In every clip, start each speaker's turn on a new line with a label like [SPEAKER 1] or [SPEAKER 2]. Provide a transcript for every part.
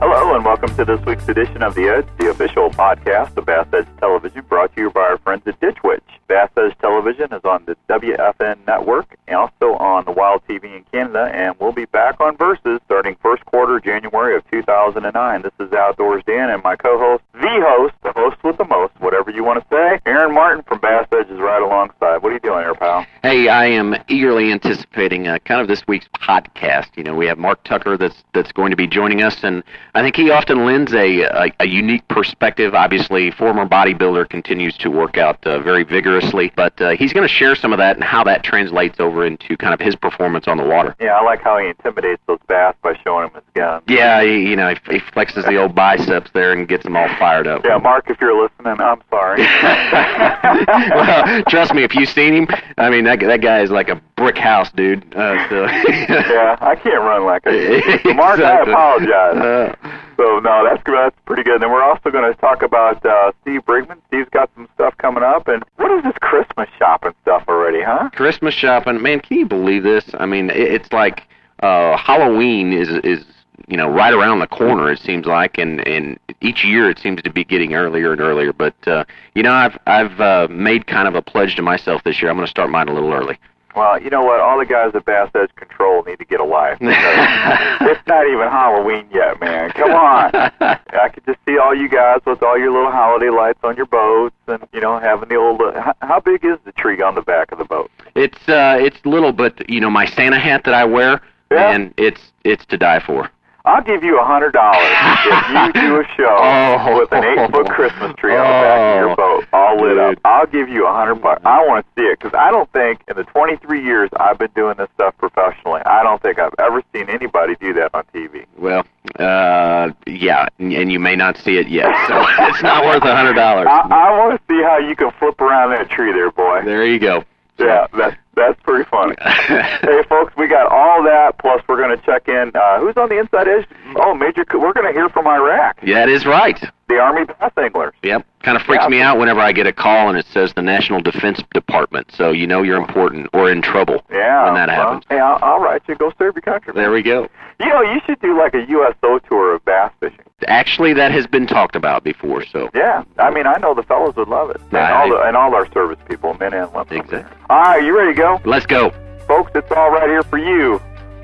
[SPEAKER 1] Hello, and welcome to this week's edition of The Edge, the official podcast of Bass Edge Television, brought to you by our friends at Ditch Witch. Bass Edge Television is on the WFN network and also on the Wild TV in Canada, and we'll be back on Versus starting first quarter January of 2009. This is Outdoors Dan and my co-host, the host, the host with the most, whatever you want to say. Aaron Martin from Bass Edge is right alongside. What are you doing here, pal?
[SPEAKER 2] Hey, I am eagerly anticipating uh, kind of this week's podcast. You know, we have Mark Tucker that's that's going to be joining us, and I think he often lends a a, a unique perspective. Obviously, former bodybuilder continues to work out uh, very vigorously, but uh, he's going to share some of that and how that translates over into kind of his performance on the water.
[SPEAKER 1] Yeah, I like how he intimidates those bass by showing them his gun.
[SPEAKER 2] Yeah, he, you know, he, he flexes the old biceps there and gets them all fired up.
[SPEAKER 1] Yeah, Mark, if you're listening, I'm sorry.
[SPEAKER 2] well, trust me, if you've seen him, I mean that that guy is like a brick house, dude. Uh, so
[SPEAKER 1] yeah, I can't run like I Mark, I apologize.
[SPEAKER 2] Uh,
[SPEAKER 1] So no, that's that's pretty good. And we're also going to talk about uh, Steve Brigman. Steve's got some stuff coming up. And what is this Christmas shopping stuff already, huh?
[SPEAKER 2] Christmas shopping, man. Can you believe this? I mean, it, it's like uh, Halloween is is you know right around the corner. It seems like, and and each year it seems to be getting earlier and earlier. But uh, you know, I've I've uh, made kind of a pledge to myself this year. I'm going to start mine a little early.
[SPEAKER 1] Well, you know what? All the guys at Bass Edge Control need to get a life. it's not even Halloween yet, man. Come on. I could just see all you guys with all your little holiday lights on your boats, and you know, having the old. Uh, how, big is the tree on the back of the boat?
[SPEAKER 2] It's uh, it's little, but you know, my Santa hat that I wear,
[SPEAKER 1] Yeah.
[SPEAKER 2] and it's it's to die for.
[SPEAKER 1] I'll give you a hundred dollars if you do a show
[SPEAKER 2] Oh.
[SPEAKER 1] with an eight foot Christmas tree on the back of your
[SPEAKER 2] Oh.
[SPEAKER 1] boat, all lit up. I'll give you a hundred bucks. I want to see it because I don't think in the 23 years I've been doing this stuff professionally, I don't think I've ever seen anybody do that on TV.
[SPEAKER 2] Well, uh, yeah, and and you may not see it yet, so it's not worth a hundred dollars.
[SPEAKER 1] I, I want to see how you can flip around that tree there, boy.
[SPEAKER 2] There you go.
[SPEAKER 1] Yeah, that's that's pretty funny. hey, folks, we got all that. Plus, we're going to check in. Uh, who's on the inside edge? Oh, Major. We're going to hear from Iraq,
[SPEAKER 2] Yeah, that is right.
[SPEAKER 1] the Army bass anglers.
[SPEAKER 2] Yep. Kind of freaks
[SPEAKER 1] Yeah.
[SPEAKER 2] me out whenever I get a call and it says the National Defense Department. So you know you're important or in trouble
[SPEAKER 1] Yeah.
[SPEAKER 2] when that
[SPEAKER 1] well,
[SPEAKER 2] happens.
[SPEAKER 1] Hey, I'll, I'll write you. Go serve your country. man.
[SPEAKER 2] There we go.
[SPEAKER 1] You know, you should do like a USO tour of bass fishing.
[SPEAKER 2] Actually, that has been talked about before. So
[SPEAKER 1] Yeah, I mean, I know the fellows would love it, and
[SPEAKER 2] Right.
[SPEAKER 1] all the, and all our service people, men and women.
[SPEAKER 2] Exactly.
[SPEAKER 1] All right, you ready to go,
[SPEAKER 2] let's go.
[SPEAKER 1] folks? It's all right here for you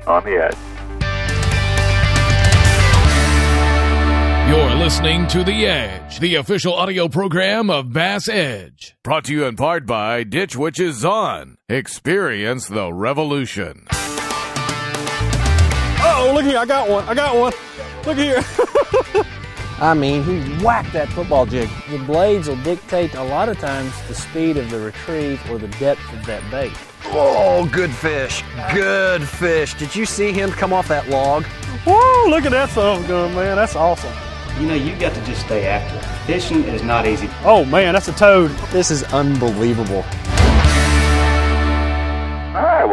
[SPEAKER 1] on the edge.
[SPEAKER 3] You're listening to The Edge, the official audio program of Bass Edge. Brought to you in part by Ditch Witches On. Experience the revolution.
[SPEAKER 4] Oh, look here. I got one. I got one. Look here.
[SPEAKER 5] I mean, he whacked that football jig. The blades will dictate a lot of times the speed of the retrieve or the depth of that bait.
[SPEAKER 6] Oh, good fish. Good fish. Did you see him come off that log?
[SPEAKER 4] Whoa, look at that son of a gun, man. That's awesome.
[SPEAKER 7] You know, you got to just stay active. Fishing is not easy.
[SPEAKER 4] Oh, man, that's a toad.
[SPEAKER 5] This is unbelievable.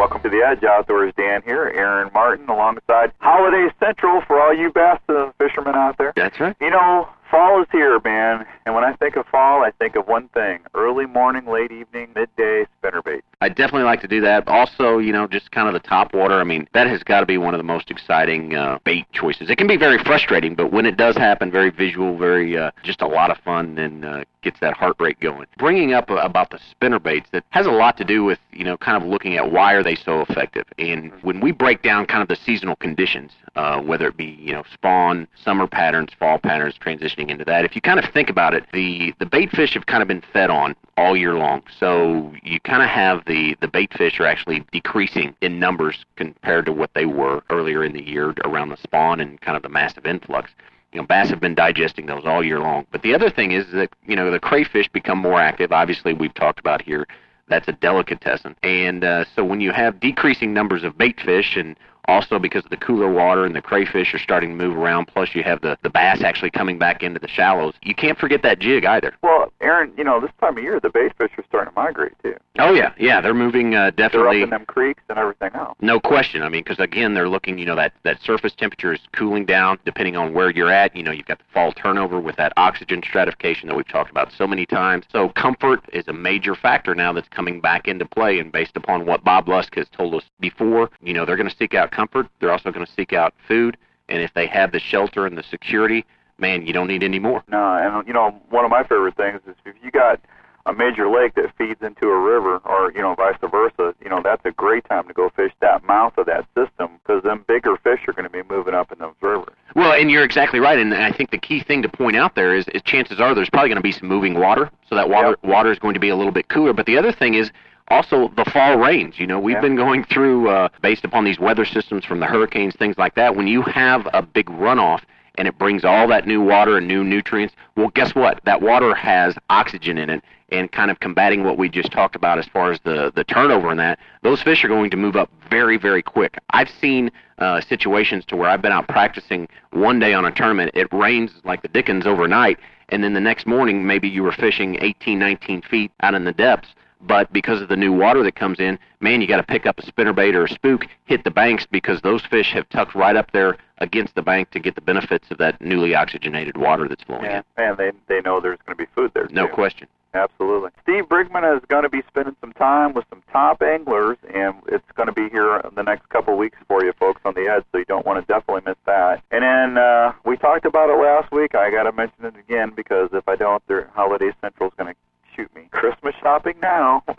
[SPEAKER 1] Welcome to the Edge Outdoors. Dan here, Aaron Martin, alongside Holiday Central for all you bass fishermen out there.
[SPEAKER 2] That's right.
[SPEAKER 1] You know, fall is here, man. And when I think of fall, I think of one thing: early morning, late evening, midday spinnerbait.
[SPEAKER 2] I definitely like to do that. Also, you know, just kind of the top water. I mean, that has got to be one of the most exciting uh, bait choices. It can be very frustrating, but when it does happen, very visual, very uh, just a lot of fun, and uh, gets that heart rate going. Bringing up about the spinner baits, that has a lot to do with you know kind of looking at why are they so effective. And when we break down kind of the seasonal conditions, uh, whether it be you know spawn, summer patterns, fall patterns, transitioning into that, if you kind of think about it, the the bait fish have kind of been fed on all year long. So you kind of have the the bait fish are actually decreasing in numbers compared to what they were earlier in the year around the spawn and kind of the massive influx. You know, bass have been digesting those all year long. But the other thing is that you know the crayfish become more active. Obviously, we've talked about here that's a delicatessen. And uh, so when you have decreasing numbers of bait fish and also because of the cooler water and the crayfish are starting to move around, plus you have the, the bass actually coming back into the shallows, you can't forget that jig either.
[SPEAKER 1] Well, Aaron, you know, this time of year, the bait fish are starting to migrate too.
[SPEAKER 2] Oh, yeah, yeah, they're moving uh,
[SPEAKER 1] They're up
[SPEAKER 2] definitely.
[SPEAKER 1] in them creeks and everything else.
[SPEAKER 2] No question. I mean, because again, they're looking. You know, that that surface temperature is cooling down depending on where you're at. You know, you've got the fall turnover with that oxygen stratification that we've talked about so many times. So comfort is a major factor now that's coming back into play. And based upon what Bob Lusk has told us before, you know, they're going to seek out comfort. They're also going to seek out food. and if they have the shelter and the security, man, you don't need any more.
[SPEAKER 1] No, and you know, one of my favorite things is if you got a major lake that feeds into a river, or you know, vice versa, you know, that's a great time to go fish that mouth of that system because them bigger fish are going to be moving up in those rivers.
[SPEAKER 2] Well, and you're exactly right, and I think the key thing to point out there is, is chances are there's probably going to be some moving water, so that water
[SPEAKER 1] Yep.
[SPEAKER 2] water is going to be a little bit cooler. But the other thing is also the fall rains. You know, we've
[SPEAKER 1] Yeah.
[SPEAKER 2] been going through uh, based upon these weather systems from the hurricanes, things like that. When you have a big runoff and it brings all that new water and new nutrients, well, guess what? That water has oxygen in it, and kind of combating what we just talked about as far as the the turnover and that. Those fish are going to move up very very quick. I've seen uh, situations to where I've been out practicing one day on a tournament. It rains like the dickens overnight, and then the next morning maybe you were fishing 18, 19 feet out in the depths. But because of the new water that comes in, man, you got to pick up a spinnerbait or a spook, hit the banks because those fish have tucked right up there against the bank to get the benefits of that newly oxygenated water that's flowing
[SPEAKER 1] Yeah, and they they know there's going to be food there.
[SPEAKER 2] No
[SPEAKER 1] too.
[SPEAKER 2] question.
[SPEAKER 1] Absolutely. Steve Brigman is going to be spending some time with some top anglers, and it's going to be here in the next couple of weeks for you folks on the edge, so you don't want to definitely miss that. And then uh, we talked about it last week. I got to mention it again because if I don't, their Holiday Central is going to shoot me. Christmas shopping now.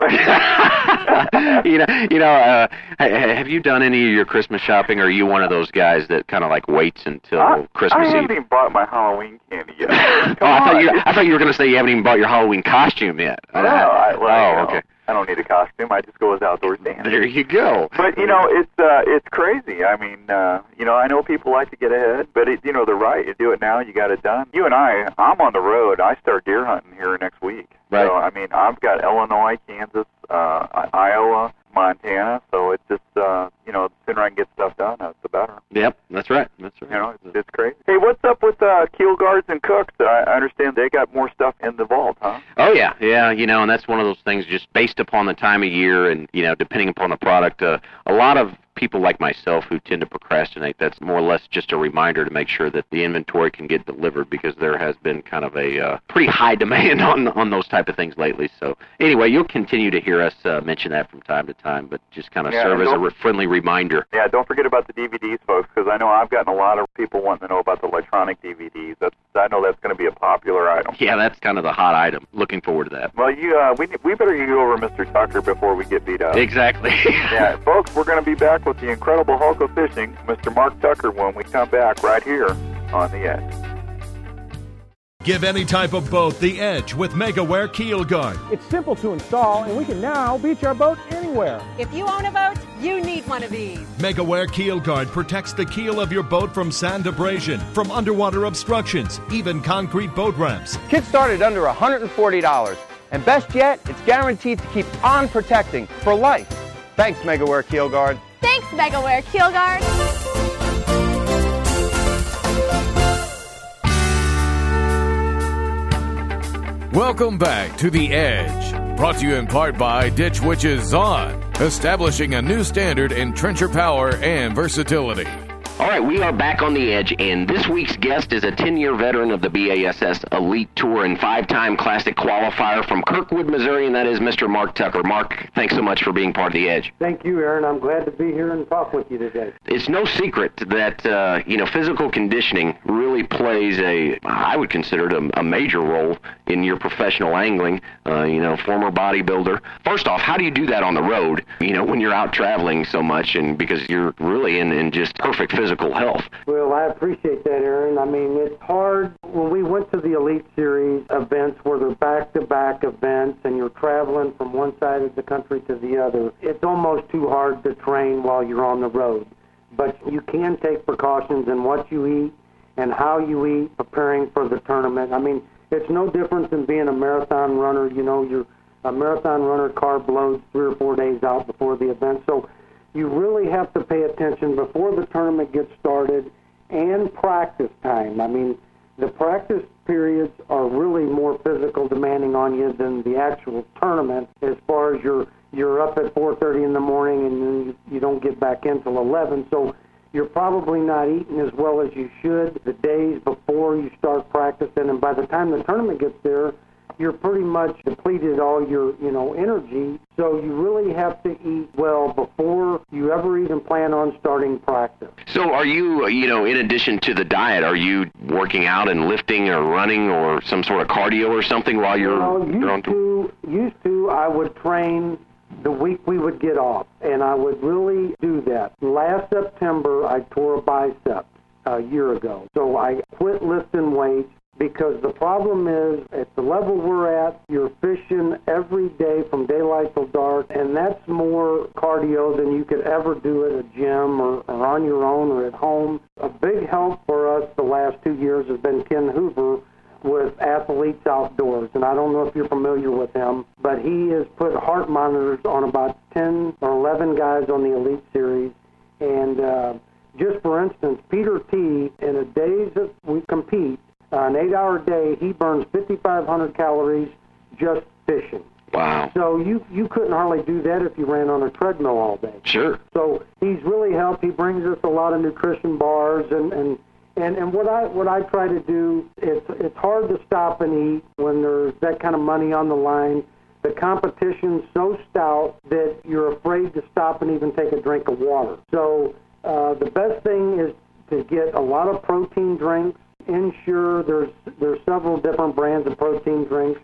[SPEAKER 2] you know, you know. Uh, have you done any of your Christmas shopping, or are you one of those guys that kind of like waits until
[SPEAKER 1] I,
[SPEAKER 2] Christmas
[SPEAKER 1] I
[SPEAKER 2] Eve?
[SPEAKER 1] haven't even bought my Halloween candy yet.
[SPEAKER 2] Oh, I thought you. I thought you were going to say you haven't even bought your Halloween costume yet.
[SPEAKER 1] No, I, well,
[SPEAKER 2] oh, okay.
[SPEAKER 1] I don't need a costume. I just go as outdoors dancing.
[SPEAKER 2] There you go.
[SPEAKER 1] But you know, it's uh, it's crazy. I mean, uh, you know, I know people like to get ahead, but it, you know, they're right. You do it now, you got it done. You and I, I'm on the road. I start deer hunting here next week.
[SPEAKER 2] Right.
[SPEAKER 1] So I mean, I've got Illinois, Kansas, uh, Iowa, Montana. So it's just, uh, you know, the sooner I can get stuff done, uh, the better.
[SPEAKER 2] Yep, that's right. That's right.
[SPEAKER 1] You know, it's, it's crazy. Hey, what's up with uh, Keel Guards and Cooks? I I understand they got more stuff in the vault, huh?
[SPEAKER 2] Oh yeah, yeah, you know, and that's one of those things just based upon the time of year and you know, depending upon the product. Uh, a lot of people like myself who tend to procrastinate, that's more or less just a reminder to make sure that the inventory can get delivered because there has been kind of a uh, pretty high demand on on those type of things lately. So anyway, you'll continue to hear us uh, mention that from time to time, but just kind of
[SPEAKER 1] Yeah,
[SPEAKER 2] serve as a re- friendly reminder.
[SPEAKER 1] Yeah, don't forget about the DVDs, folks, because I know I've gotten a lot of people wanting to know about the electronic DVDs. That's I know that's going to be a popular item.
[SPEAKER 2] Yeah, that's kind of the hot item. Looking forward to that.
[SPEAKER 1] Well, you uh, we we better go over Mr. Tucker before we get beat up.
[SPEAKER 2] Exactly.
[SPEAKER 1] Yeah, folks, we're going to be back with the incredible Hulk of fishing, Mr. Mark Tucker, when we come back right here on the edge.
[SPEAKER 8] Give any type of boat the edge with MegaWare Keel Guard.
[SPEAKER 4] It's simple to install, and we can now beach our boat anywhere.
[SPEAKER 9] If you own a boat, you need one of these.
[SPEAKER 8] MegaWare Keel Guard protects the keel of your boat from sand abrasion, from underwater obstructions, even concrete boat ramps.
[SPEAKER 10] Kit started under $140. And best yet, it's guaranteed to keep on protecting for life. Thanks, MegaWare Keel Guard.
[SPEAKER 9] Thanks, MegaWare Keel Guard.
[SPEAKER 3] Welcome back to The Edge, brought to you in part by Ditch Witches On, establishing a new standard in trencher power and versatility.
[SPEAKER 2] All right, we are back on the edge, and this week's guest is a 10 year veteran of the BASS Elite Tour and five time Classic qualifier from Kirkwood, Missouri, and that is Mr. Mark Tucker. Mark, thanks so much for being part of the edge.
[SPEAKER 11] Thank you, Aaron. I'm glad to be here and talk with you today.
[SPEAKER 2] It's no secret that, uh, you know, physical conditioning really plays a, I would consider it a, a major role in your professional angling. Uh, you know, former bodybuilder. First off, how do you do that on the road, you know, when you're out traveling so much and because you're really in, in just perfect physical health?
[SPEAKER 11] Well, I appreciate that, Aaron. I mean, it's hard when we went to the Elite Series events where they're back to back events and you're traveling from one side of the country to the other. It's almost too hard to train while you're on the road. But you can take precautions in what you eat and how you eat preparing for the tournament. I mean, it's no different than being a marathon runner. You know, you're a marathon runner carb loads three or four days out before the event. So you really have to pay attention before the tournament gets started and practice time. I mean, the practice periods are really more physical demanding on you than the actual tournament as far as you're you're up at 4:30 in the morning and then you, you don't get back in till 11 so you're probably not eating as well as you should the days before you start practicing and by the time the tournament gets there you're pretty much depleted all your, you know, energy. So you really have to eat well before you ever even plan on starting practice.
[SPEAKER 2] So are you, you know, in addition to the diet, are you working out and lifting or running or some sort of cardio or something while you're,
[SPEAKER 11] well, used
[SPEAKER 2] you're on
[SPEAKER 11] to, used to, I would train the week we would get off, and I would really do that. Last September, I tore a bicep a year ago, so I quit lifting weights because the problem is at the level we're at, you're fishing every day from daylight till dark, and that's more cardio than you could ever do at a gym or, or on your own or at home. A big help for us the last two years has been Ken Hoover with Athletes Outdoors, and I don't know if you're familiar with him, but he has put heart monitors on about 10 or 11 guys on the Elite Series, and uh, just for instance, Peter T. In a days that we compete, an eight-hour day, he burns 5,500 calories just fishing.
[SPEAKER 2] Wow.
[SPEAKER 11] So you you couldn't hardly do that if you ran on a treadmill all day.
[SPEAKER 2] Sure.
[SPEAKER 11] So he's really helped. He brings us a lot of nutrition bars and and and and what I what I try to do it's it's hard to stop and eat when there's that kind of money on the line. The competition's so stout that you're afraid to stop and even take a drink of water. So uh, the best thing is to get a lot of protein drinks. Ensure there's there's several different brands of protein drinks,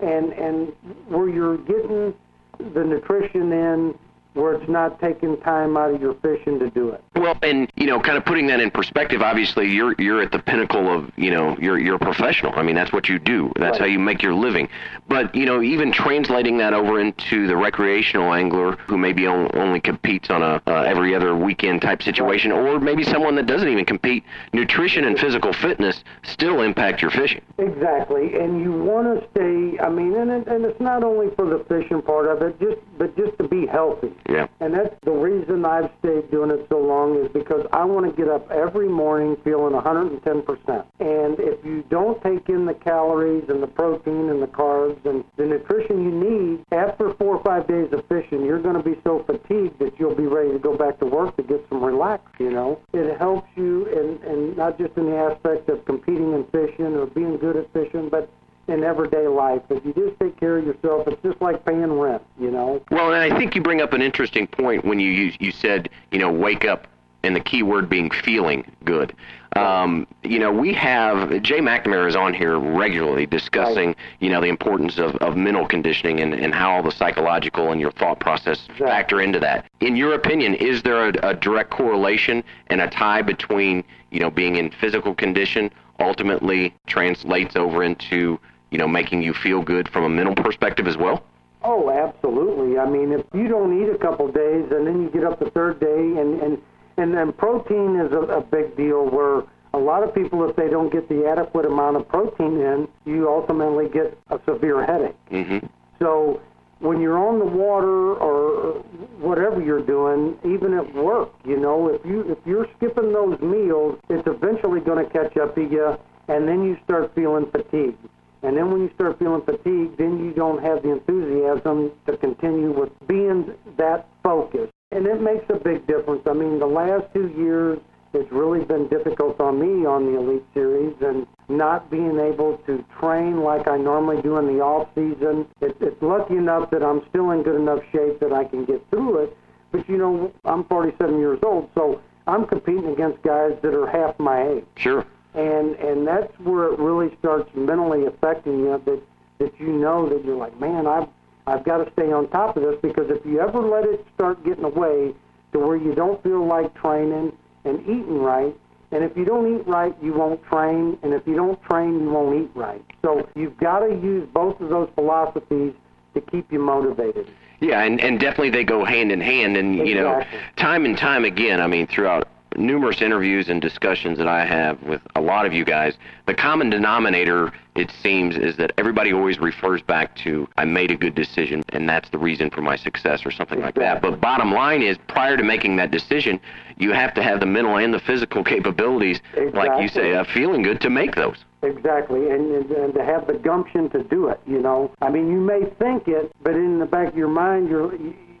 [SPEAKER 11] and and where you're getting the nutrition in where it's not taking time out of your fishing to do it.
[SPEAKER 2] Well, and you know, kind of putting that in perspective, obviously you're you're at the pinnacle of you know you're you're a professional. I mean, that's what you do. That's
[SPEAKER 11] Right.
[SPEAKER 2] how you make your living. But you know, even translating that over into the recreational angler who maybe on, only competes on a uh, every other weekend type situation, or maybe someone that doesn't even compete, nutrition and physical fitness still impact your fishing.
[SPEAKER 11] Exactly, and you want to stay. I mean, and it, and it's not only for the fishing part of it, just but just to be healthy.
[SPEAKER 2] Yeah.
[SPEAKER 11] And that's the reason I've stayed doing it so long is because I want to get up every morning feeling 110%. And if you don't take in the calories and the protein and the carbs and the nutrition you need, after four or five days of fishing, you're going to be so fatigued that you'll be ready to go back to work to get some relax, you know. It helps you, and, and not just in the aspect of competing in fishing or being good at fishing, but in everyday life. If you just take care of yourself, it's just like paying rent, you know.
[SPEAKER 2] Well, and I think you bring up an interesting point when you you, you said you know wake up, and the key word being feeling good. Um, you know, we have Jay McNamara is on here regularly discussing you know the importance of, of mental conditioning and, and how the psychological and your thought process factor into that. In your opinion, is there a, a direct correlation and a tie between you know being in physical condition ultimately translates over into you know making you feel good from a mental perspective as well?
[SPEAKER 11] Oh, absolutely. I mean, if you don't eat a couple of days and then you get up the third day, and and and then protein is a, a big deal. Where a lot of people, if they don't get the adequate amount of protein in, you ultimately get a severe headache.
[SPEAKER 2] Mm-hmm.
[SPEAKER 11] So when you're on the water or whatever you're doing, even at work, you know, if you if you're skipping those meals, it's eventually going to catch up to you, and then you start feeling fatigued. And then when you start feeling fatigued, then you don't have the enthusiasm to continue with being that focused. And it makes a big difference. I mean, the last two years, it's really been difficult on me on the Elite Series and not being able to train like I normally do in the off season. It, it's lucky enough that I'm still in good enough shape that I can get through it. But you know, I'm 47 years old, so I'm competing against guys that are half my age
[SPEAKER 2] Sure.
[SPEAKER 11] And and that's where it really starts mentally affecting you that that you know that you're like man I've I've got to stay on top of this because if you ever let it start getting away to where you don't feel like training and eating right and if you don't eat right you won't train and if you don't train you won't eat right so you've got to use both of those philosophies to keep you motivated
[SPEAKER 2] Yeah, and, and definitely they go hand in hand. And, you know, time and time again, I mean, throughout numerous interviews and discussions that I have with a lot of you guys, the common denominator, it seems, is that everybody always refers back to, I made a good decision, and that's the reason for my success, or something like that. But bottom line is, prior to making that decision, you have to have the mental and the physical capabilities, like you say, of feeling good to make those.
[SPEAKER 11] Exactly, and, and and to have the gumption to do it, you know. I mean, you may think it, but in the back of your mind, you're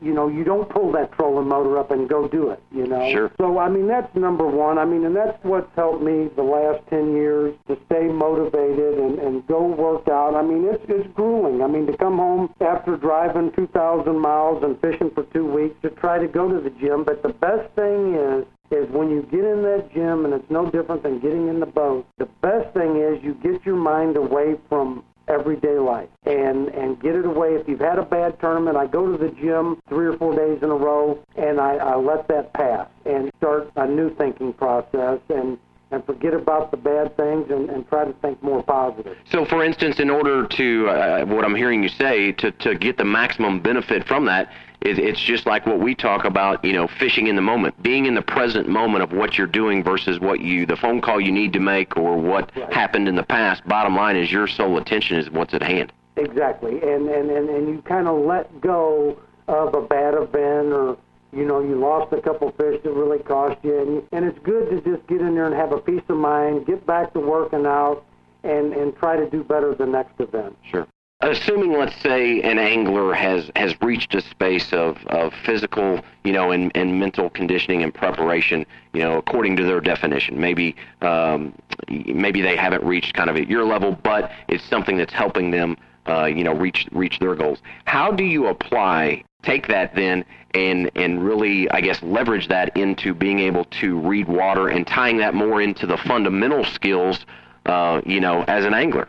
[SPEAKER 11] you know, you don't pull that trolling motor up and go do it, you know.
[SPEAKER 2] Sure.
[SPEAKER 11] So I mean, that's number one. I mean, and that's what's helped me the last ten years to stay motivated and and go work out. I mean, it's it's grueling. I mean, to come home after driving 2,000 miles and fishing for two weeks to try to go to the gym. But the best thing is is when you get in that gym, and it's no different than getting in the boat. The best thing is you get your mind away from everyday life and and get it away. If you've had a bad tournament, I go to the gym three or four days in a row and I, I let that pass and start a new thinking process and and forget about the bad things and, and try to think more positive.
[SPEAKER 2] So, for instance, in order to uh, what I'm hearing you say to to get the maximum benefit from that, it, it's just like what we talk about, you know, fishing in the moment, being in the present moment of what you're doing versus what you, the phone call you need to make or what
[SPEAKER 11] Right.
[SPEAKER 2] happened in the past. Bottom line is your sole attention is what's at hand.
[SPEAKER 11] Exactly, and and and, and you kind of let go of a bad event or you know you lost a couple fish that really cost you, and and it's good to just get in there and have a peace of mind, get back to working out, and and try to do better the next event.
[SPEAKER 2] Sure. Assuming, let's say, an angler has has reached a space of, of physical, you know, and, and mental conditioning and preparation, you know, according to their definition. Maybe um, maybe they haven't reached kind of at your level, but it's something that's helping them, uh, you know, reach reach their goals. How do you apply? Take that then and and really, I guess, leverage that into being able to read water and tying that more into the fundamental skills, uh, you know, as an angler.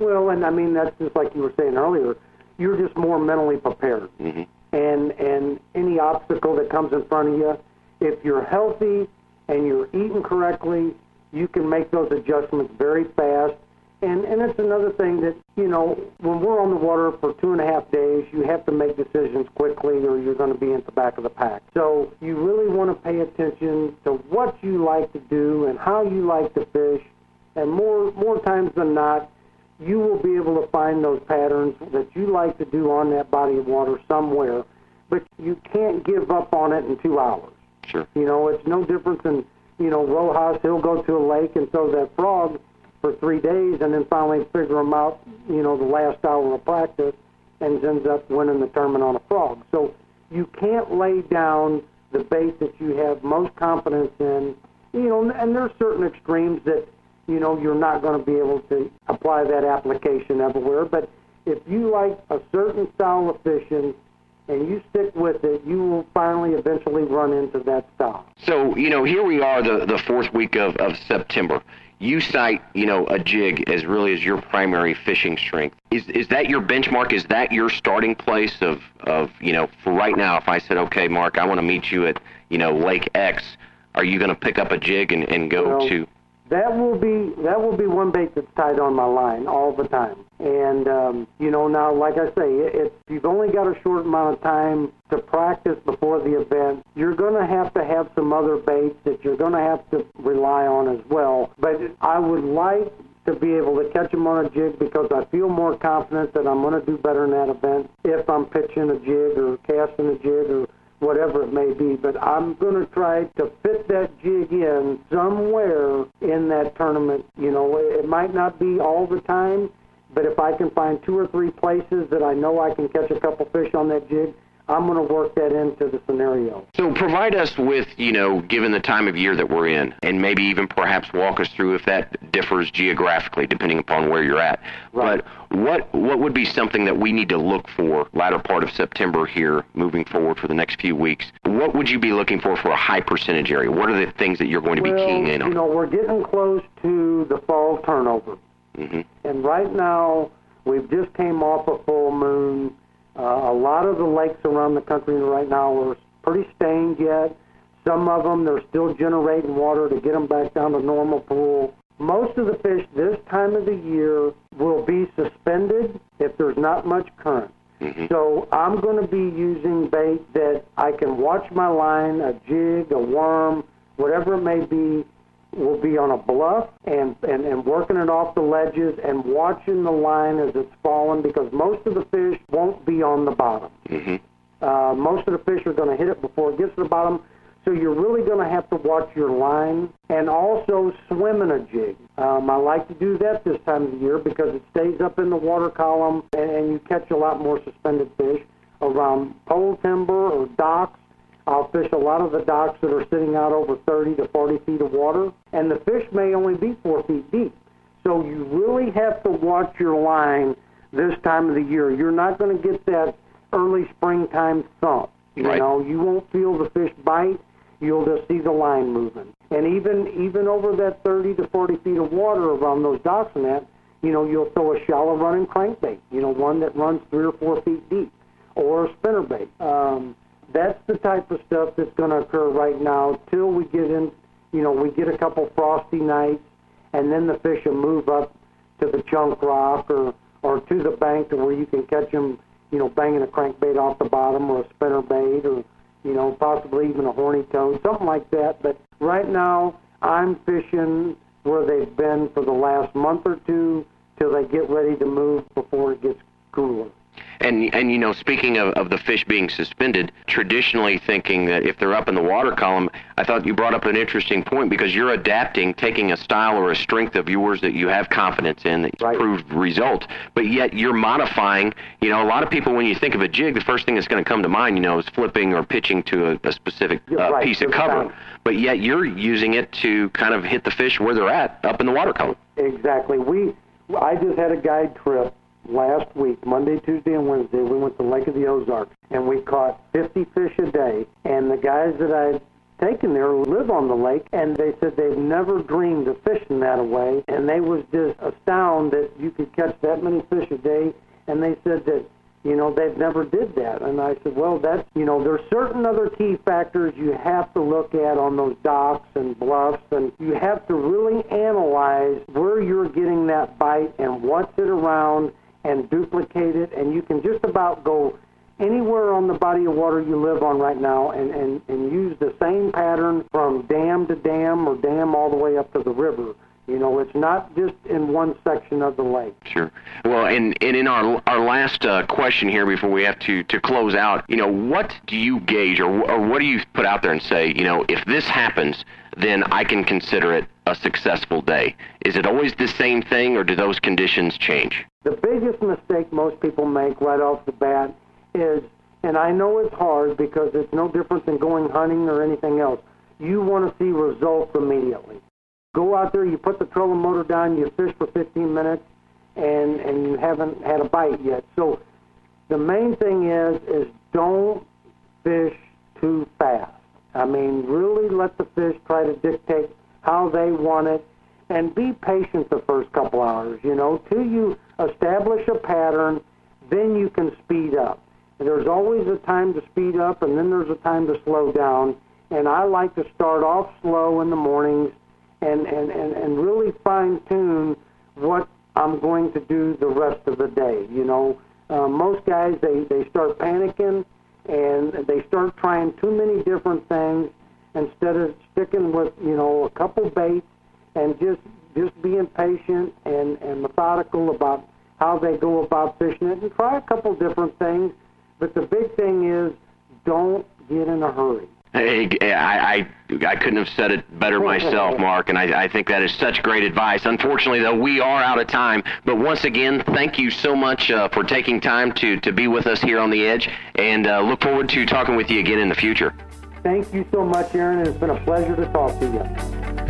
[SPEAKER 11] Well, and I mean that's just like you were saying earlier. You're just more mentally prepared,
[SPEAKER 2] Mm-hmm.
[SPEAKER 11] and and any obstacle that comes in front of you, if you're healthy and you're eating correctly, you can make those adjustments very fast. And and it's another thing that you know when we're on the water for two and a half days, you have to make decisions quickly, or you're going to be at the back of the pack. So you really want to pay attention to what you like to do and how you like to fish, and more more times than not, you will be able to find those patterns that you like to do on that body of water somewhere, but you can't give up on it in two hours.
[SPEAKER 2] Sure.
[SPEAKER 11] You know, it's no different than, you know, Rojas, he'll go to a lake and throw that frog for three days and then finally figure him out, you know, the last hour of practice and ends up winning the tournament on a frog. So you can't lay down the bait that you have most confidence in, you know, and there's certain extremes that, you know, you're not going to be able to apply that application everywhere. But if you like a certain style of fishing and you stick with it, you will finally eventually run into that style.
[SPEAKER 2] So, you know, here we are, the, the fourth week of, of September. You cite, you know, a jig as really as your primary fishing strength. Is is that your benchmark? Is that your starting place of, of you know, for right now, if I said, okay, Mark, I want to meet you at, you know, Lake X, are you going to pick up a jig and, and go
[SPEAKER 11] Well,
[SPEAKER 2] to?
[SPEAKER 11] That will be that will be one bait that's tied on my line all the time. And um, you know, now like I say, if you've only got a short amount of time to practice before the event, you're going to have to have some other baits that you're going to have to rely on as well. But I would like to be able to catch them on a jig because I feel more confident that I'm going to do better in that event if I'm pitching a jig or casting a jig or whatever it may be. But I'm going to try to fit that jig in somewhere in that tournament. You know, it might not be all the time, but if I can find two or three places that I know I can catch a couple fish on that jig, I'm going to work that into the scenario.
[SPEAKER 2] So provide us with, you know, given the time of year that we're in, and maybe even perhaps walk us through if that differs geographically, depending upon where you're at.
[SPEAKER 11] Right.
[SPEAKER 2] But what what would be something that we need to look for latter part of September here, moving forward for the next few weeks? What would you be looking for for a high percentage area? What are the things that you're going to be
[SPEAKER 11] well,
[SPEAKER 2] keying in on?
[SPEAKER 11] you know, we're getting close to the fall turnover.
[SPEAKER 2] hmm
[SPEAKER 11] And right now, we've just came off a full moon. Uh, a lot of the lakes around the country right now are pretty stained yet. Some of them, they're still generating water to get them back down to normal pool. Most of the fish this time of the year will be suspended if there's not much current.
[SPEAKER 2] hmm
[SPEAKER 11] So I'm going to be using bait that I can watch my line, a jig, a worm, whatever it may be, will be on a bluff and, and, and working it off the ledges and watching the line as it's falling because most of the fish won't be on the bottom.
[SPEAKER 2] hmm
[SPEAKER 11] Uh, most of the fish are going to hit it before it gets to the bottom. So you're really going to have to watch your line and also swim in a jig. Um, I like to do that this time of the year because it stays up in the water column and, and you catch a lot more suspended fish. around pole timber or docks. I'll fish a lot of the docks that are sitting out over 30 to 40 feet of water, and the fish may only be four feet deep. So you really have to watch your line this time of the year. You're not going to get that early springtime thump. You
[SPEAKER 2] Right.
[SPEAKER 11] know, you won't feel the fish bite. You'll just see the line moving. And even even over that 30 to 40 feet of water around those docks and that, you know, you'll throw a shallow running crankbait. You know, one that runs three or four feet deep, or a spinnerbait. Um, that's the type of stuff that's going to occur right now till we get in. You know, we get a couple frosty nights, and then the fish will move up to the chunk rock or or to the bank to where you can catch them. You know, banging a crankbait off the bottom or a spinnerbait or you know, possibly even a horny toad, something like that. But right now, I'm fishing where they've been for the last month or two till they get ready to move before it gets cooler.
[SPEAKER 2] And and you know, speaking of, of the fish being suspended, traditionally thinking that if they're up in the water column, I thought you brought up an interesting point because you're adapting, taking a style or a strength of yours that you have confidence in, that's proved result, but yet you're modifying. You know, a lot of people when you think of a jig, the first thing that's going to come to mind, you know, is flipping or pitching to a, a specific uh,
[SPEAKER 11] right,
[SPEAKER 2] piece of cover.
[SPEAKER 11] bank.
[SPEAKER 2] But yet you're using it to kind of hit the fish where they're at, up in the water column.
[SPEAKER 11] Exactly. We, I just had a guide trip last week, Monday, Tuesday, and Wednesday. We went to Lake of the Ozarks, and we caught 50 fish a day. And the guys that I'd taken there live on the lake, and they said they've never dreamed of fishing that away. And they was just astounded that you could catch that many fish a day. And they said that you know they've never did that and i said well that's you know there's certain other key factors you have to look at on those docks and bluffs and you have to really analyze where you're getting that bite and what's it around and duplicate it and you can just about go anywhere on the body of water you live on right now and, and, and use the same pattern from dam to dam or dam all the way up to the river you know it's not just in one section of the lake
[SPEAKER 2] Sure. Well, and, and in our our last uh, question here before we have to, to close out, you know, what do you gauge or, or what do you put out there and say, you know, if this happens, then I can consider it a successful day? Is it always the same thing or do those conditions change?
[SPEAKER 11] The biggest mistake most people make right off the bat is, and I know it's hard because it's no different than going hunting or anything else. You want to see results immediately. Go out there, you put the trolling motor down, you fish for 15 minutes, and and you haven't had a bite yet. So the main thing is is don't fish too fast. I mean, really let the fish try to dictate how they want it, and be patient the first couple hours. You know, till you establish a pattern, then you can speed up. There's always a time to speed up, and then there's a time to slow down. And I like to start off slow in the mornings, and and and, and really fine tune what I'm going to do the rest of the day. You know, uh, most guys they they start panicking and they start trying too many different things instead of sticking with you know a couple baits and just just being patient and and methodical about how they go about fishing it and try a couple different things. But the big thing is don't get in a hurry.
[SPEAKER 2] Hey, I, I, I couldn't have said it better myself, Mark, and I, I think that is such great advice. Unfortunately, though, we are out of time. But once again, thank you so much uh, for taking time to, to be with us here on The Edge, and uh, look forward to talking with you again in the future.
[SPEAKER 11] Thank you so much, Aaron. It's been a pleasure to talk to you.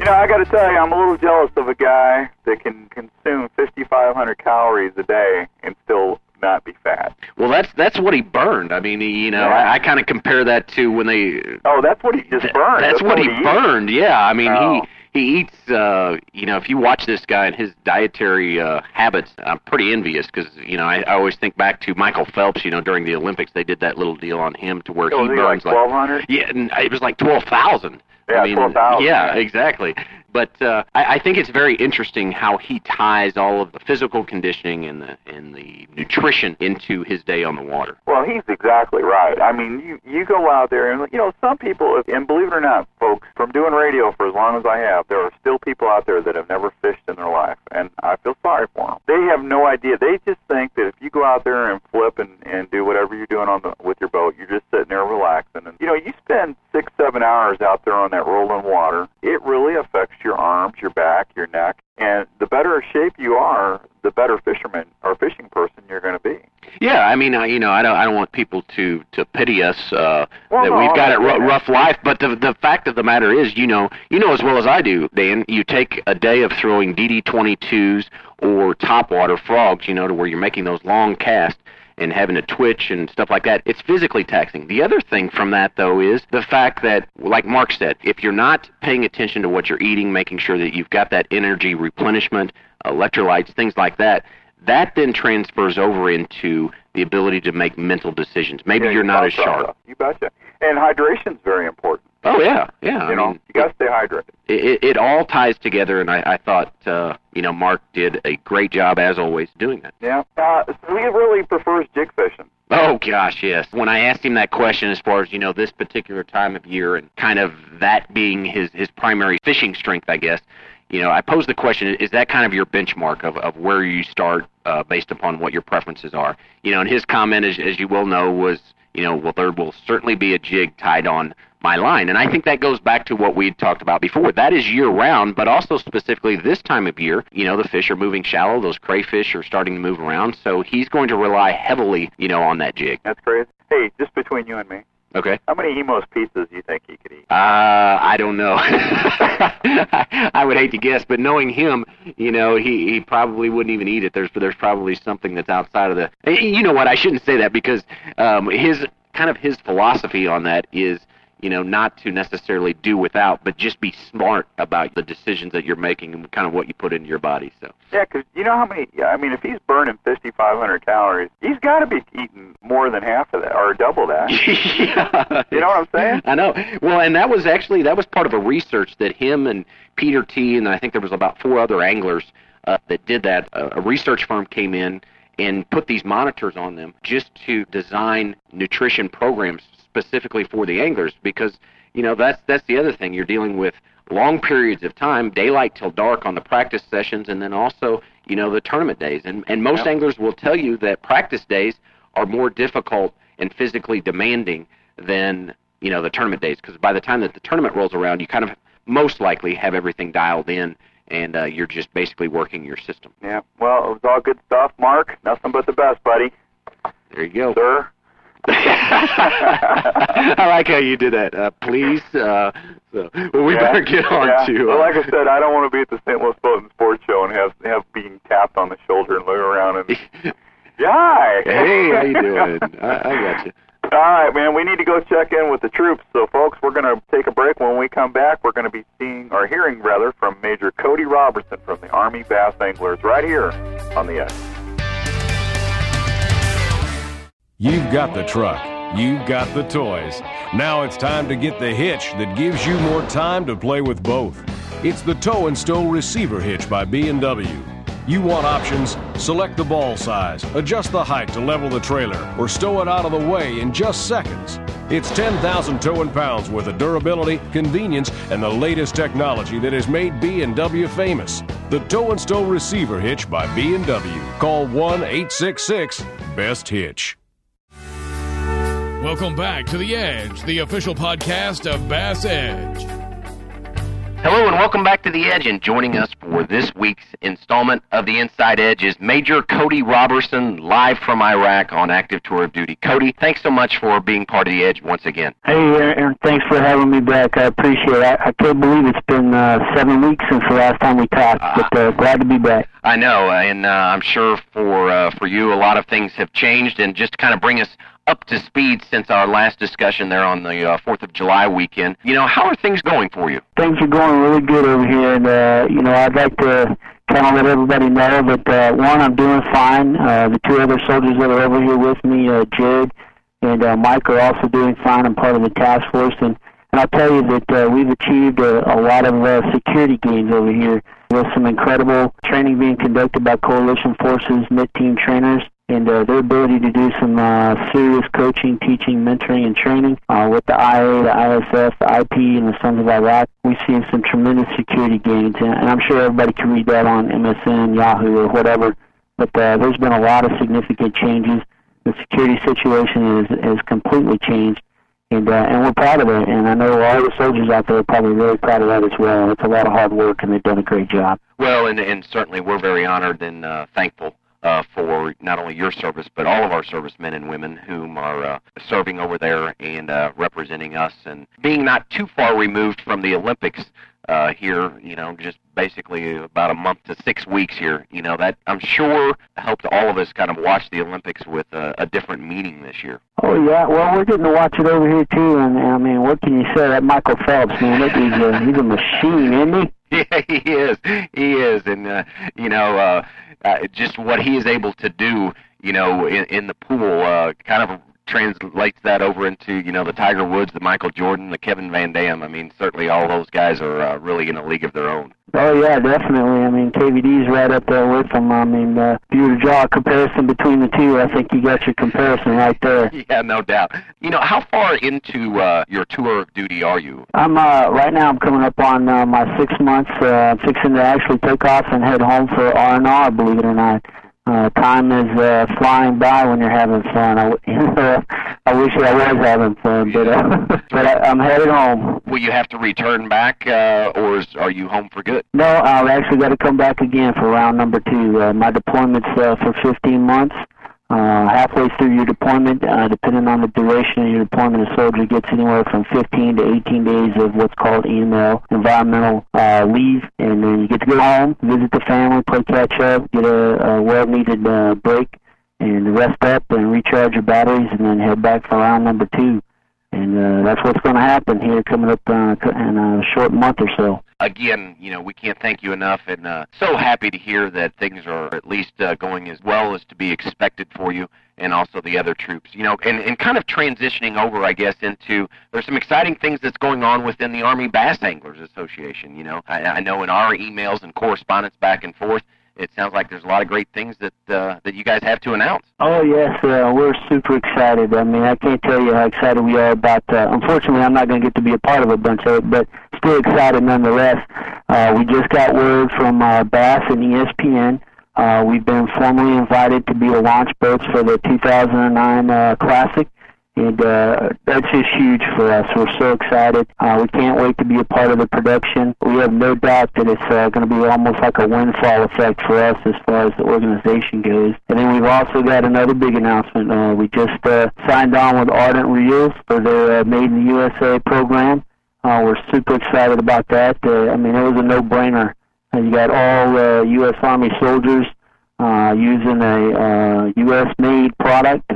[SPEAKER 1] You know, I got to tell you, I'm a little jealous of a guy that can consume 5,500 calories a day and still not be fat.
[SPEAKER 2] Well, that's that's what he burned. I mean, you know,
[SPEAKER 1] Yeah.
[SPEAKER 2] I, I kind of compare that to when they.
[SPEAKER 1] Oh, that's what he just burned.
[SPEAKER 2] That's, what, he
[SPEAKER 1] eats.
[SPEAKER 2] burned. Yeah, I mean,
[SPEAKER 1] Oh.
[SPEAKER 2] he he eats. Uh, you know, if you watch this guy and his dietary uh, habits, I'm pretty envious because you know I, I always think back to Michael Phelps. You know, during the Olympics, they did that little deal on him to where
[SPEAKER 1] Oh,
[SPEAKER 2] he
[SPEAKER 1] he
[SPEAKER 2] burns
[SPEAKER 1] like 1,200?
[SPEAKER 2] yeah, and it was like twelve thousand.
[SPEAKER 1] Yeah,
[SPEAKER 2] I mean,
[SPEAKER 1] 12,000,
[SPEAKER 2] Yeah,
[SPEAKER 1] yeah.
[SPEAKER 2] exactly. But uh, I, I think it's very interesting how he ties all of the physical conditioning and the and the nutrition into his day on the water.
[SPEAKER 1] Well, he's exactly right. I mean, you you go out there and you know some people, and believe it or not, folks, from doing radio for as long as I have, there are still people out there that have never fished in their life, and I feel sorry for them. They have no idea. They just think that if you go out there and flip and and do whatever you're doing on the with your boat, you're just sitting there relaxing. And you know, you spend six seven hours out there on that rolling water. It really affects your arms, your back, your neck, and the better shape you are, the better fisherman or fishing person you're going to be.
[SPEAKER 2] Yeah, I mean, uh, you know, I don't, I don't want people to to pity us uh,
[SPEAKER 1] Well,
[SPEAKER 2] that
[SPEAKER 1] no,
[SPEAKER 2] we've got
[SPEAKER 1] I
[SPEAKER 2] it r- rough life. But the the fact of the matter is, you know, you know as well as I do, Dan. You take a day of throwing DD 22s or topwater frogs, you know, to where you're making those long casts and having to twitch and stuff like that. It's physically taxing. The other thing from that though is the fact that, like Mark said, if you're not paying attention to what you're eating, making sure that you've got that energy replenishment, electrolytes, things like that. That then transfers over into the ability to make mental decisions. Maybe
[SPEAKER 1] Yeah,
[SPEAKER 2] you're
[SPEAKER 1] you
[SPEAKER 2] not as sharp.
[SPEAKER 1] You betcha. And hydration's very important.
[SPEAKER 2] Oh yeah, yeah.
[SPEAKER 1] you
[SPEAKER 2] I
[SPEAKER 1] know,
[SPEAKER 2] mean,
[SPEAKER 1] you got to stay hydrated.
[SPEAKER 2] it, it all ties together, and I, I thought uh, you know Mark did a great job as always doing that.
[SPEAKER 1] Yeah. Uh, so he really prefers jig fishing.
[SPEAKER 2] Oh gosh, yes. When I asked him that question, as far as you know, this particular time of year, and kind of that being his his primary fishing strength, I guess. You know, I posed the question: Is that kind of your benchmark of of where you start uh, based upon what your preferences are? You know, and his comment, as as you well know, was you know, well, there will certainly be a jig tied on my line. And I think that goes back to what we talked about before. That is year round, but also specifically this time of year, you know, the fish are moving shallow, those crayfish are starting to move around, so he's going to rely heavily, you know, on that jig.
[SPEAKER 1] That's crazy. Hey, just between you and me,
[SPEAKER 2] Okay.
[SPEAKER 1] how many Imo's pizzas do you think he could eat?
[SPEAKER 2] Uh, I don't know. I would hate to guess, but knowing him, you know, he he probably wouldn't even eat it. There's there's probably something that's outside of the. You know what? I shouldn't say that because um, his kind of his philosophy on that is, you know, not to necessarily do without, but just be smart about the decisions that you're making and kind of what you put into your body. So.
[SPEAKER 1] Yeah, 'cause you know how many? I mean, if he's burning 5,500 calories, he's got to be eating more than half of that or double that.
[SPEAKER 2] yeah.
[SPEAKER 1] You know what I'm saying?
[SPEAKER 2] I know. Well, and that was actually that was part of a research that him and Peter T. and I think there was about four other anglers uh, that did that. Uh, a research firm came in and put these monitors on them just to design nutrition programs specifically for the anglers because you know that's that's the other thing you're dealing with long periods of time daylight till dark on the practice sessions and then also you know the tournament days and and most
[SPEAKER 1] Yep.
[SPEAKER 2] anglers will tell you that practice days are more difficult and physically demanding than you know the tournament days because by the time that the tournament rolls around you kind of most likely have everything dialed in and uh, you're just basically working your system
[SPEAKER 1] Yeah. Well, it was all good stuff, Mark. Nothing but the best, buddy.
[SPEAKER 2] there you go
[SPEAKER 1] Sir.
[SPEAKER 2] I like how you did that. Uh, please, uh, so well, we
[SPEAKER 1] Yeah,
[SPEAKER 2] better get on
[SPEAKER 1] yeah.
[SPEAKER 2] to.
[SPEAKER 1] Well,
[SPEAKER 2] Uh,
[SPEAKER 1] like I said, I don't want to be at the St. Louis Boat and Sports Show and have have being tapped on the shoulder and look around and. Yeah.
[SPEAKER 2] hey, how you doing? I, I got you.
[SPEAKER 1] All right, man. We need to go check in with the troops. So, folks, we're going to take a break. When we come back, we're going to be seeing, or hearing rather, from Major Cody Robertson from the Army Bass Anglers right here on the Edge.
[SPEAKER 3] You've got the truck. You've got the toys. Now it's time to get the hitch that gives you more time to play with both. It's the Tow and Stow Receiver Hitch by B&W. You want options? Select the ball size, adjust the height to level the trailer, or stow it out of the way in just seconds. It's 10,000 towing pounds worth of durability, convenience, and the latest technology that has made B&W famous. The Tow and Stow Receiver Hitch by B&W. Call 1-866-BEST-HITCH. Welcome back to The Edge, the official podcast of Bass Edge.
[SPEAKER 2] Hello and welcome back to the Edge. And joining us for this week's installment of the Inside Edge is Major Cody Robertson, live from Iraq on active tour of duty. Cody, thanks so much for being part of the Edge once again.
[SPEAKER 12] Hey, Aaron, thanks for having me back. I appreciate it. I, I can't believe it's been uh, seven weeks since the last time we talked, but uh, glad to be back.
[SPEAKER 2] I know, and uh, I'm sure for uh, for you, a lot of things have changed. And just to kind of bring us up to speed since our last discussion there on the uh, Fourth of July weekend, you know, how are things going for you?
[SPEAKER 12] Things are going really good over here, and uh, you know, I'd like to kind of let everybody know that uh, one, I'm doing fine. Uh, the two other soldiers that are over here with me, uh, Jared and uh, Mike, are also doing fine. I'm part of the task force, and, and I'll tell you that uh, we've achieved a, a lot of uh, security gains over here with some incredible training being conducted by Coalition Forces mid-team trainers and uh, their ability to do some uh, serious coaching, teaching, mentoring, and training uh, with the IA, the ISF, the IP, and the Sons of Iraq. We've seen some tremendous security gains, and, I'm sure everybody can read that on MSN, Yahoo, or whatever. But uh, there's been a lot of significant changes. The security situation is has completely changed, and uh, and we're proud of it. And I know all the soldiers out there are probably really proud of that as well. It's a lot of hard work, and they've done a great job.
[SPEAKER 2] Well, and, and certainly we're very honored and uh, thankful uh, for not only your service but all of our servicemen and women whom are uh, serving over there and uh, representing us and being not too far removed from the Olympics uh, here, you know, just basically about a month to six weeks here. You know, that I'm sure helped all of us kind of watch the Olympics with a, a different meaning this year.
[SPEAKER 12] Oh yeah, well we're getting to watch it over here too, and, I mean, what can you say? That Michael Phelps, man, that dude's a, he's a machine, isn't he?
[SPEAKER 2] Yeah, he is. He is, and uh, you know, uh, uh, just what he is able to do, you know, in, in the pool, uh, kind of translates that over into you know the Tiger Woods, the Michael Jordan, the Kevin Van Dam. I mean, certainly all those guys are uh, really in a league of their own.
[SPEAKER 12] Oh yeah, definitely. I mean, KVD's right up there with them. I mean, uh, if you were to draw a comparison between the two, I think you got your comparison right there.
[SPEAKER 2] yeah, no doubt. You know, how far into uh, your tour of duty are you?
[SPEAKER 12] I'm uh, right now. I'm coming up on uh, my six months. Uh, I'm fixing to actually take off and head home for R and R. Believe it or not. Uh, time is uh, flying by when you're having fun. I, I wish I was having fun, but uh, but I, I'm headed home.
[SPEAKER 2] Will you have to return back, uh, or is, are you home for good?
[SPEAKER 12] No, I've actually got to come back again for round number two. Uh, my deployment's uh, for 15 months. Uh, halfway through your deployment, uh, depending on the duration of your deployment, a soldier gets anywhere from 15 to 18 days of what's called EML, environmental uh, leave, and then you get to go home, visit the family, play catch up, get a, a well-needed uh, break, and rest up and recharge your batteries, and then head back for round number two. And uh, that's what's going to happen here coming up uh, in a short month or so
[SPEAKER 2] again, you know, we can't thank you enough, and uh, so happy to hear that things are at least uh, going as well as to be expected for you, and also the other troops. You know, and, and kind of transitioning over, I guess, into there's some exciting things that's going on within the Army Bass Anglers Association. You know, I, I know in our emails and correspondence back and forth it sounds like there's a lot of great things that uh, that you guys have to announce.
[SPEAKER 12] Oh yes, uh, we're super excited. I mean, I can't tell you how excited we are about. Uh, unfortunately, I'm not going to get to be a part of a bunch of it, but still excited nonetheless. Uh, we just got word from uh, Bass and ESPN. Uh, we've been formally invited to be a launch boats for the 2009 uh, Classic and uh, that's just huge for us. We're so excited. Uh, we can't wait to be a part of the production. We have no doubt that it's uh, going to be almost like a windfall effect for us as far as the organization goes. And then we've also got another big announcement. Uh, we just uh, signed on with Ardent Reels for their uh, Made in the USA program. Uh, we're super excited about that. Uh, I mean, it was a no-brainer. Uh, you got all uh, U.S. Army soldiers uh, using a uh, U.S.-made product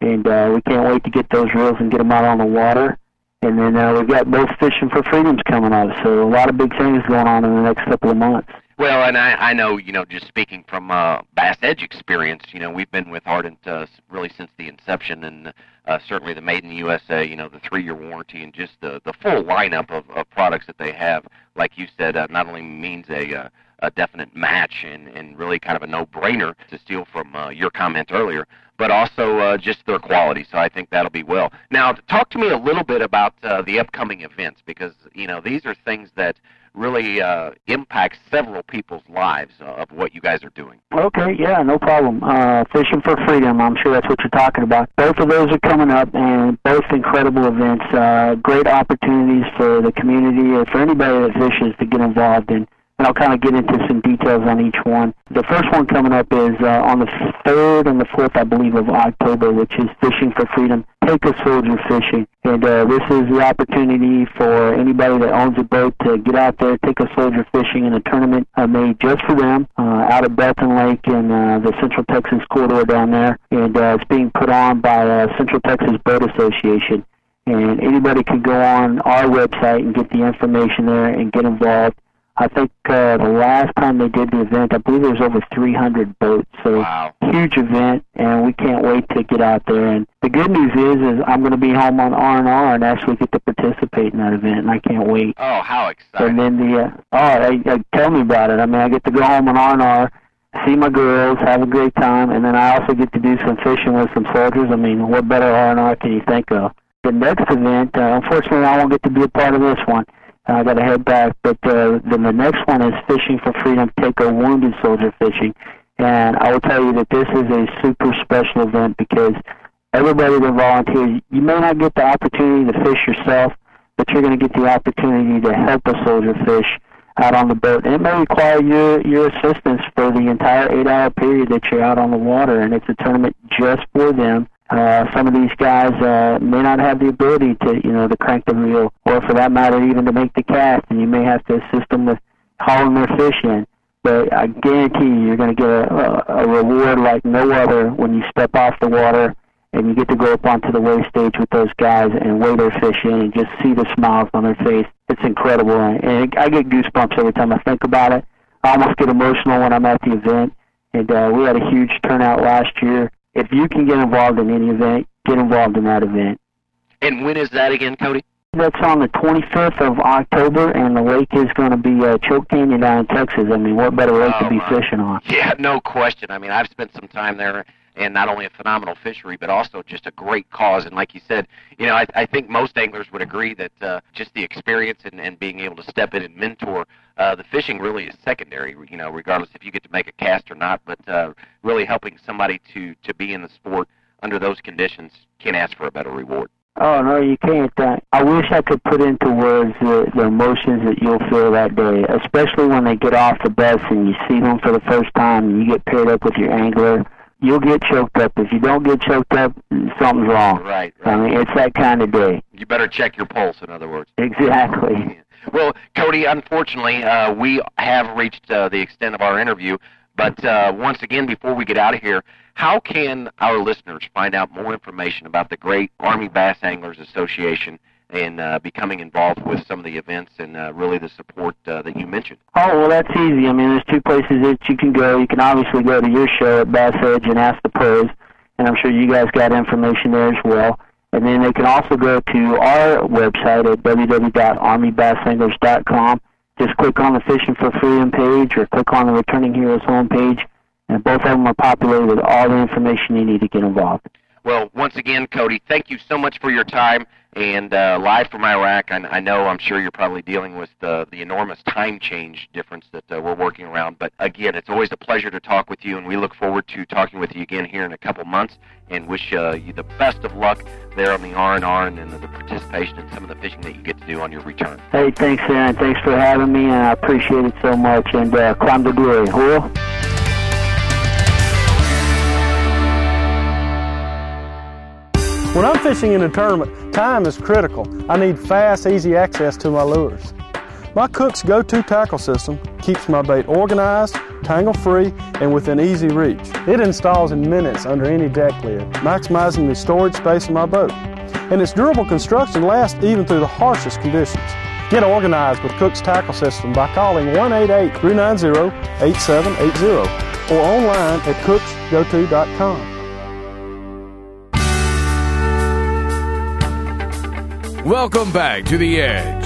[SPEAKER 12] and uh, we can't wait to get those reels and get them out on the water. And then uh, we've got both Fishing for Freedoms coming up, so a lot of big things going on in the next couple of months.
[SPEAKER 2] Well, and I, I know, you know, just speaking from uh, Bass Edge experience, you know, we've been with Ardent uh, really since the inception, and uh, certainly the Made in the USA, you know, the three-year warranty, and just the the full lineup of, of products that they have. Like you said, uh, not only means a uh, a definite match and and really kind of a no-brainer to steal from uh, your comment earlier, but also uh, just their quality. So I think that'll be well. Now, talk to me a little bit about uh, the upcoming events because you know these are things that really uh, impact several people's lives uh, of what you guys are doing.
[SPEAKER 12] Okay, yeah, no problem. Uh, Fishing for Freedom, I'm sure that's what you're talking about. Both of those are coming up, and both incredible events. Uh, great opportunities for the community or for anybody that fishes to get involved in and I'll kind of get into some details on each one. The first one coming up is uh, on the 3rd and the 4th, I believe, of October, which is Fishing for Freedom. Take a soldier fishing. And uh, this is the opportunity for anybody that owns a boat to get out there, take a soldier fishing in a tournament uh, made just for them uh, out of Belton Lake in uh, the Central Texas corridor down there. And uh, it's being put on by uh, Central Texas Boat Association. And anybody can go on our website and get the information there and get involved. I think uh, the last time they did the event, I believe there was over 300 boats. So
[SPEAKER 2] wow.
[SPEAKER 12] huge event, and we can't wait to get out there. And the good news is, is I'm going to be home on R and R and actually get to participate in that event, and I can't wait.
[SPEAKER 2] Oh, how exciting!
[SPEAKER 12] And then the uh, oh, I, I, tell me about it. I mean, I get to go home on R and R, see my girls, have a great time, and then I also get to do some fishing with some soldiers. I mean, what better R and R can you think of? The next event, uh, unfortunately, I won't get to be a part of this one. I got to head back. But uh, then the next one is Fishing for Freedom, Take a Wounded Soldier Fishing. And I will tell you that this is a super special event because everybody that volunteers, you may not get the opportunity to fish yourself, but you're going to get the opportunity to help a soldier fish out on the boat. And it may require your your assistance for the entire eight-hour period that you're out on the water, and it's a tournament just for them. Uh, some of these guys uh, may not have the ability to, you know, to crank the reel, or for that matter, even to make the cast, and you may have to assist them with hauling their fish in. But I guarantee you, you're going to get a, a, reward like no other when you step off the water and you get to go up onto the weigh stage with those guys and weigh their fish in and just see the smiles on their face. It's incredible, and I get goosebumps every time I think about it. I almost get emotional when I'm at the event, and uh, we had a huge turnout last year. If you can get involved in any event, get involved in that event.
[SPEAKER 2] And when is that again, Cody?
[SPEAKER 12] That's on the 25th of October, and the lake is going to be uh, Choke Canyon down in Texas. I mean, what better lake
[SPEAKER 2] oh,
[SPEAKER 12] to be fishing on?
[SPEAKER 2] Yeah, no question. I mean, I've spent some time there and not only a phenomenal fishery, but also just a great cause. And like you said, you know, I, I think most anglers would agree that uh, just the experience and, and being able to step in and mentor uh, the fishing really is secondary. You know, regardless if you get to make a cast or not, but uh, really helping somebody to to be in the sport under those conditions can't ask for a better reward.
[SPEAKER 12] Oh no, you can't. Uh, I wish I could put into words the, the emotions that you'll feel that day, especially when they get off the bus and you see them for the first time and you get paired up with your angler you'll get choked up. If you don't get choked up, something's wrong.
[SPEAKER 2] Right, right.
[SPEAKER 12] I mean, it's that kind of day.
[SPEAKER 2] You better check your pulse, in other words.
[SPEAKER 12] Exactly.
[SPEAKER 2] Well, Cody, unfortunately, uh, we have reached uh, the extent of our interview. But uh, once again, before we get out of here, how can our listeners find out more information about the great Army Bass Anglers Association and uh, becoming involved with some of the events and uh, really the support uh, that you mentioned?
[SPEAKER 12] Oh, well, that's easy. I mean, there's two places that you can go. You can obviously go to your show at Bass Edge and ask the pros, and I'm sure you guys got information there as well. And then they can also go to our website at www.armybassanglers.com. Just click on the Fishing for Freedom page or click on the Returning Heroes homepage, and both of them are populated with all the information you need to get involved.
[SPEAKER 2] Well, once again, Cody, thank you so much for your time. And uh, live from Iraq, I, I know I'm sure you're probably dealing with the, the enormous time change difference that uh, we're working around. But again, it's always a pleasure to talk with you, and we look forward to talking with you again here in a couple months. And wish uh, you the best of luck there on the R&R and in the, the participation in some of the fishing that you get to do on your return.
[SPEAKER 12] Hey, thanks, Aaron. Thanks for having me, and I appreciate it so much. And uh, climb the glory, Will.
[SPEAKER 4] When I'm fishing in a tournament, time is critical. I need fast, easy access to my lures. My Cook's go-to tackle system keeps my bait organized, tangle-free, and within easy reach. It installs in minutes under any deck lid, maximizing the storage space in my boat. And its durable construction lasts even through the harshest conditions. Get organized with Cook's tackle system by calling 188-390-8780 or online at cooksgoto.com.
[SPEAKER 3] Welcome back to The Edge.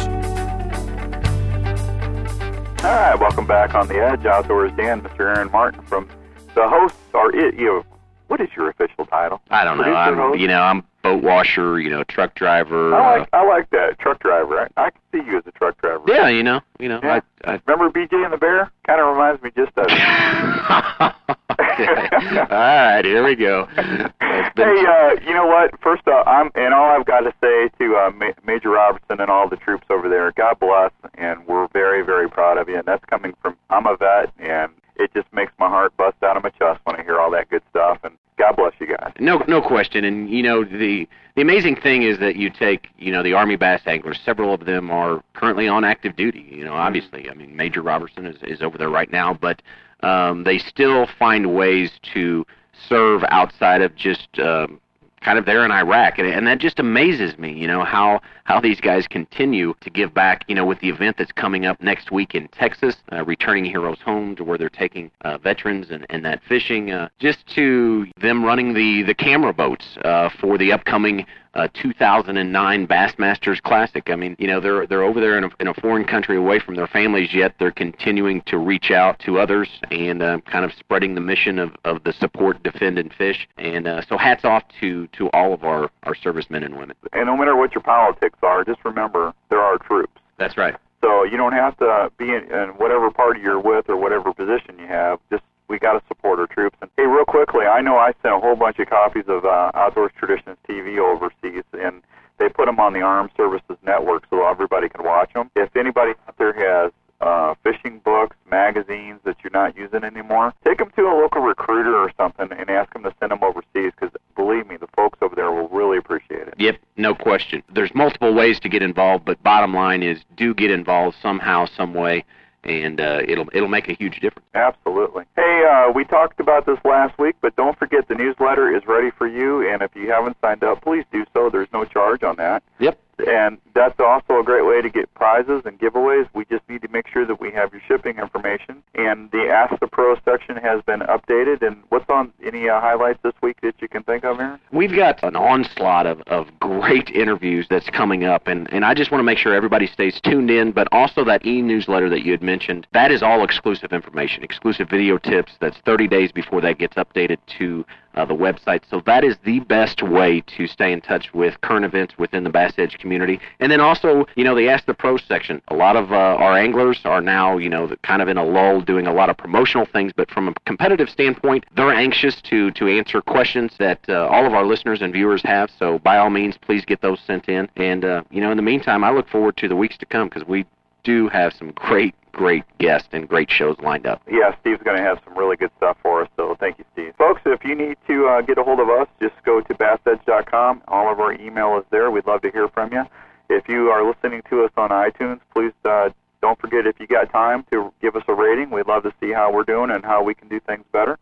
[SPEAKER 1] All right, welcome back on The Edge. Outdoors Dan, Mr. Aaron Martin from the hosts are it, you know, what is your official title?
[SPEAKER 2] I don't know.
[SPEAKER 1] Producer,
[SPEAKER 2] I'm,
[SPEAKER 1] host?
[SPEAKER 2] you know, I'm boat washer, you know, truck driver.
[SPEAKER 1] I like
[SPEAKER 2] uh,
[SPEAKER 1] I like that truck driver. I, I can see you as a truck driver.
[SPEAKER 2] yeah, you know, you know.
[SPEAKER 1] Yeah.
[SPEAKER 2] I, I,
[SPEAKER 1] Remember BJ and the Bear? Kind of reminds me just of.
[SPEAKER 2] All right, here we go.
[SPEAKER 1] Hey, uh, you know what? First off, I'm and all I've got to say to uh, Ma- Major Robertson and all the troops over there, God bless, and we're very, very proud of you. And that's coming from I'm a vet, and it just makes my heart bust out of my chest when I hear all that good stuff. And God bless you guys.
[SPEAKER 2] No, no question. And you know, the the amazing thing is that you take, you know, the Army bass anglers. Several of them are currently on active duty. You know, obviously, I mean, Major Robertson is is over there right now, but um, they still find ways to serve outside of just um, kind of there in Iraq, and, and that just amazes me. You know how how these guys continue to give back. You know, with the event that's coming up next week in Texas, uh, returning heroes home, to where they're taking uh, veterans and, and that fishing, uh, just to them running the the camera boats uh, for the upcoming uh, 2009 Bassmasters Classic. I mean, you know, they're they're over there in a, in a foreign country away from their families, yet they're continuing to reach out to others and uh, kind of spreading the mission of, of the support, defend, and fish. And uh, so, hats off to to all of our our servicemen and women.
[SPEAKER 1] And no matter what your politics are, just remember there are troops.
[SPEAKER 2] That's right.
[SPEAKER 1] So you don't have to be in, in whatever party you're with or whatever position you have. Just we got to support our troops. And hey, real quickly, I know I sent a whole bunch of copies of uh, Outdoors Traditions TV overseas, and they put them on the Armed Services Network so everybody can watch them. If anybody out there has uh, fishing books, magazines that you're not using anymore, take them to a local recruiter or something and ask them to send them overseas because believe me, the folks over there will really appreciate it.
[SPEAKER 2] Yep, no question. There's multiple ways to get involved, but bottom line is do get involved somehow, some way and uh, it'll it'll make a huge difference.
[SPEAKER 1] Absolutely. Hey, uh, we talked about this last week, but don't forget the newsletter is ready for you, and if you haven't signed up, please do so. There's no charge on that.
[SPEAKER 2] Yep.
[SPEAKER 1] And that's also a great way to get prizes and giveaways. We just need to make sure that we have your shipping information. And the Ask the Pro section has been updated. And what's on any uh, highlights this week that you can think of, Aaron?
[SPEAKER 2] We've got an onslaught of, of great interviews that's coming up. And, and I just want to make sure everybody stays tuned in. But also that e newsletter that you had mentioned, that is all exclusive information, exclusive video tips. That's 30 days before that gets updated to uh, the website. So that is the best way to stay in touch with current events within the Bass Edge community. And then also, you know, the Ask the Pros section. A lot of uh, our anglers are now, you know, kind of in a lull, doing a lot of promotional things. But from a competitive standpoint, they're anxious to to answer questions that uh, all of our listeners and viewers have. So by all means, please get those sent in. And uh, you know, in the meantime, I look forward to the weeks to come because we do have some great, great guests and great shows lined up.
[SPEAKER 1] Yeah, Steve's going to have some really good stuff for us, so thank you, Steve. Folks, if you need to uh, get a hold of us, just go to bassedge.com. All of our email is there. We'd love to hear from you. If you are listening to us on iTunes, please uh, don't forget if you got time to give us a rating. We'd love to see how we're doing and how we can do things better.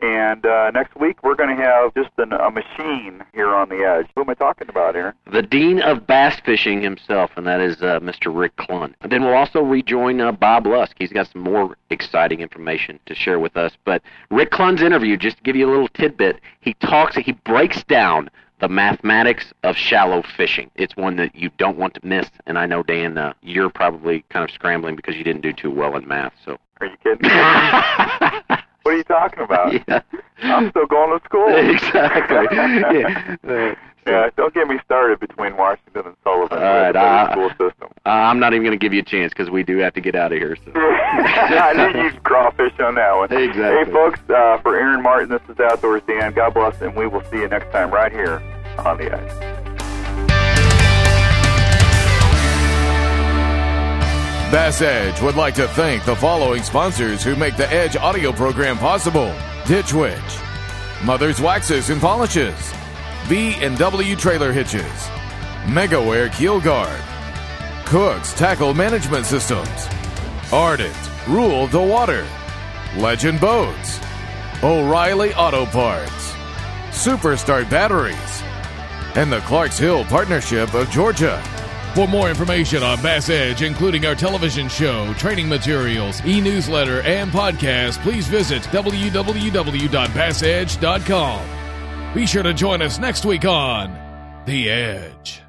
[SPEAKER 1] And uh, next week we're going to have just an, a machine here on the edge. Who am I talking about, Aaron?
[SPEAKER 2] The dean of bass fishing himself, and that is uh, Mr. Rick Clunn. And then we'll also rejoin uh, Bob Lusk. He's got some more exciting information to share with us. But Rick Clunn's interview, just to give you a little tidbit, he talks, he breaks down the mathematics of shallow fishing. It's one that you don't want to miss. And I know Dan, uh, you're probably kind of scrambling because you didn't do too well in math. So.
[SPEAKER 1] Are you kidding? What are you talking about?
[SPEAKER 2] Yeah.
[SPEAKER 1] I'm still going to school.
[SPEAKER 2] exactly. yeah.
[SPEAKER 1] yeah. Don't get me started between Washington and Sullivan.
[SPEAKER 2] All right,
[SPEAKER 1] the
[SPEAKER 2] uh,
[SPEAKER 1] school system.
[SPEAKER 2] Uh, I'm not even going to give you a chance because we do have to get out of here. So.
[SPEAKER 1] I knew you'd crawfish on that one.
[SPEAKER 2] Exactly.
[SPEAKER 1] Hey, folks, uh, for Aaron Martin, this is Outdoors Dan. God bless, and we will see you next time right here on the Edge.
[SPEAKER 13] Bass Edge would like to thank the following sponsors who make the Edge audio program possible. Ditch Witch, Mother's Waxes and Polishes, B&W Trailer Hitches, MegaWare Keel Guard, Cook's Tackle Management Systems, Ardent Rule the Water, Legend Boats, O'Reilly Auto Parts, Superstart Batteries, and the Clarks Hill Partnership of Georgia.
[SPEAKER 8] For more information on Bass Edge, including our television show, training materials, e newsletter, and podcast, please visit www.bassedge.com. Be sure to join us next week on The Edge.